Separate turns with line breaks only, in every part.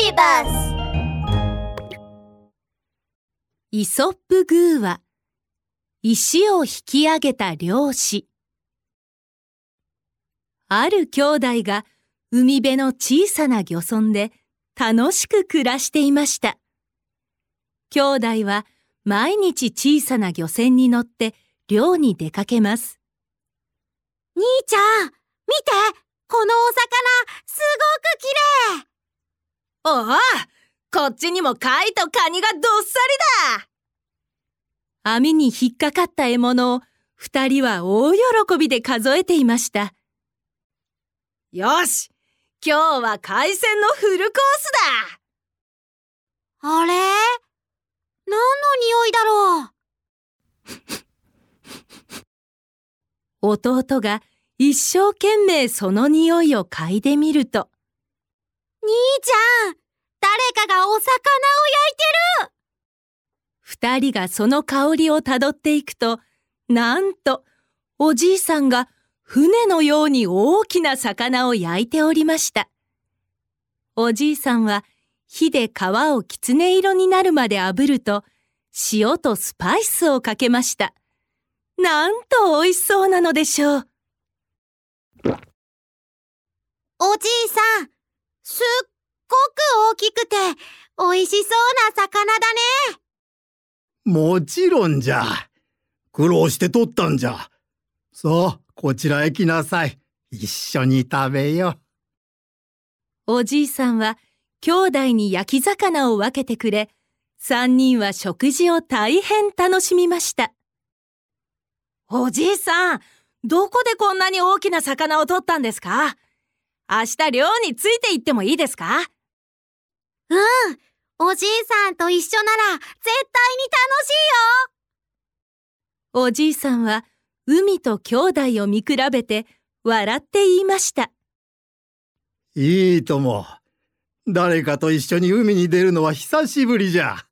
ビバス
イソップグーは石を引き上げた漁師。ある兄弟が海辺の小さな漁村で楽しく暮らしていました。兄弟は毎日小さな漁船に乗って漁に出かけます。
兄ちゃん見てこのお魚
おおこっちにも貝とカニがどっさりだ網に引っかかった獲物を二人は大喜びで数えていました。よし今日は海鮮のフルコース
だあれ？何の匂いだろ
う？弟が一生懸命その匂いを嗅いでみると。
兄ちゃん誰かがお魚を焼いてる
二人がその香りをたどっていくと、なんと、おじいさんが船のように大きな魚を焼いておりました。おじいさんは火で皮をきつね色になるまで炙ると、塩とスパイスをかけました。なんと美味しそうなのでしょう。
おじいさん、すっごく大きくて美味しそうな魚だね。
もちろんじゃ。苦労して取ったんじゃ。さあ、こちらへ来なさい。一緒に食べよ。
おじいさんは兄弟に焼き魚を分けてくれ、三人は食事を大変楽しみました。おじいさん、どこでこんなに大きな魚を取ったんですか？明日漁について行ってもいいですか？
うん、おじいさんと一緒なら絶対に楽しい
よおじいさんは海と兄弟を見比べて笑って言いました。
いいとも。誰かと一緒に海に出るのは久しぶりじゃ。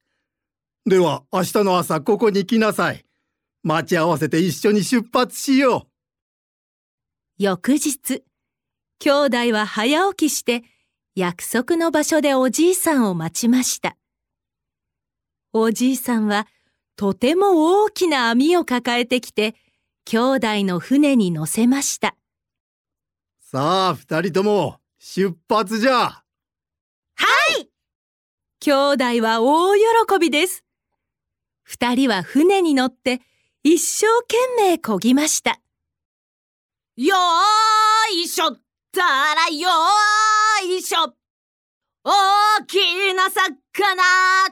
では明日の朝ここに来なさい。待ち合わせて一緒に出発しよ
う。翌日、兄弟は早起きして約束の場所でおじいさんを待ちました。おじいさんはとても大きな網を抱えてきて、兄弟の船に乗せました。
さあ、二人とも出発じゃ。は
い
兄弟は大喜びです。二人は船に乗って一生懸命漕ぎました。よーいしょったらよいしょ。大きな魚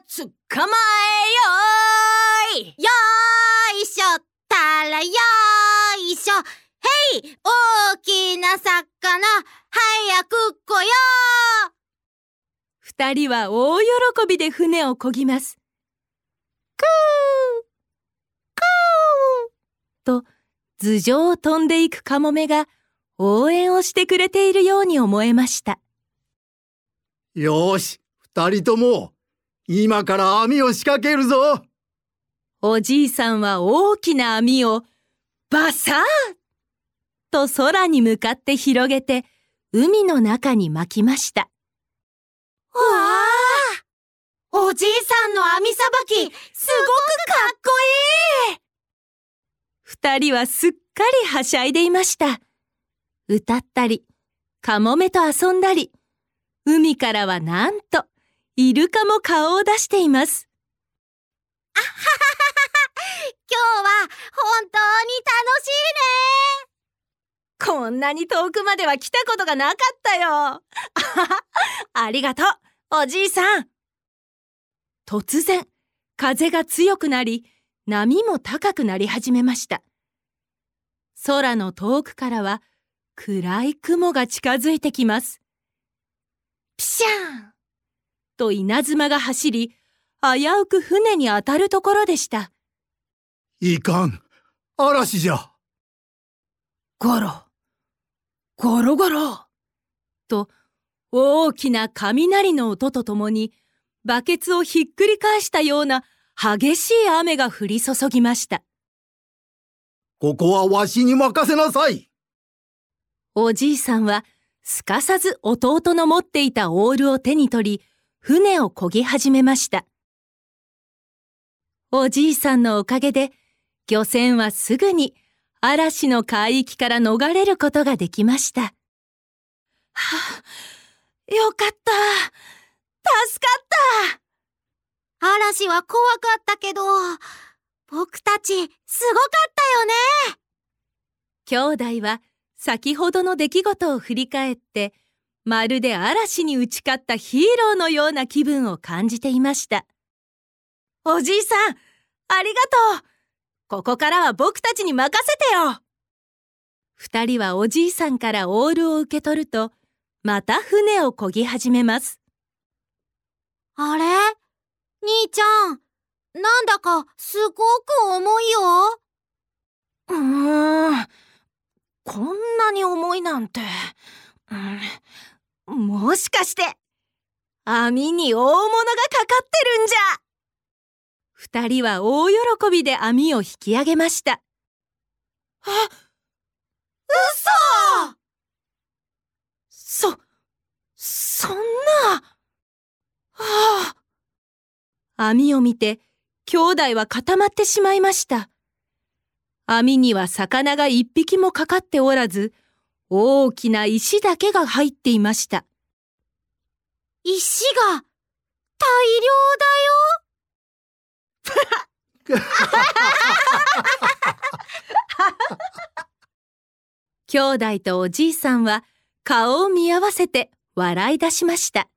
捕まえよーい。
よいしょ。たらよいしょ。へい大きな魚早く来よう。
二人は大喜びで船を漕ぎます。くーくー。と頭上を飛んでいくカモメが応援をしてくれているように思えました。
よし、二人とも、今から網を仕掛けるぞ
おじいさんは大きな網を、バサーと空に向かって広げて、海の中に巻きました。
わあおじいさんの網さばき、すごくかっこいい
二人はすっかりはしゃいでいました。歌ったり、カモメと遊んだり、海からはなんと、イルカも顔を出しています。
あはははは今日は本当に楽し
いねこんなに遠くまでは来たことがなかったよありがとう、おじいさん突然、風が強くなり、波も高くなり始めました。空の遠くからは、暗い雲が近づいてきます。ピシャーンと稲妻が走り、危うく船に当たるところでした。
いかん、嵐じゃ。
ゴロ、ゴロゴロ、と大きな雷の音とともに、バケツをひっくり返したような激しい雨が降り注ぎました。
ここはわしに任せなさい
おじいさんはすかさず弟の持っていたオールを手に取り、船を漕ぎ始めました。おじいさんのおかげで、漁船はすぐに嵐の海域から逃れることができました。は
あ、よかった。助かった嵐は怖かったけど、僕たちすごかったよね
兄弟は先ほどの出来事を振り返って、まるで嵐に打ち勝ったヒーローのような気分を感じていました。
おじいさん、ありがとうここからは僕たちに任せてよ
二人はおじいさんからオールを受け取ると、また船を漕ぎ始めます。
あれ？兄ちゃん、なんだかすごく重いよ。
うーん、こんなに重いなんて。うん、もしかして、網に大物がかかってるんじゃ二人は大喜びで網を引き上げました。
あ、嘘
そ、そんな。はあ。網を見て、兄弟は固まってしまいました。網には魚が一匹もかかっておらず、大きな石だけが入っていました。
石が大量だよ
兄弟とおじいさんは顔を見合わせて笑い出しました。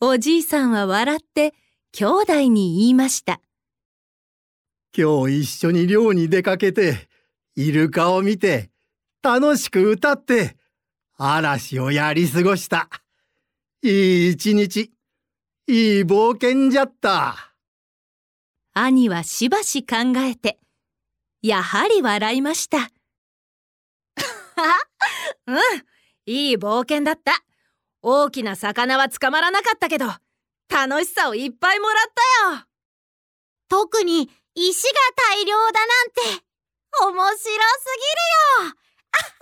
おじいさんは笑って兄弟に言いました。
今日一緒に漁に出かけて、イルカを見て、楽しく歌って、嵐をやり過ごした。いい一日、いい冒険じゃった。
兄はしばし考えて、やはり笑いました。
うん、いい冒険だった。大きな魚は捕まらなかったけど、楽しさをいっぱいもらったよ。特に石が大量だなんて面白すぎるよ。あはは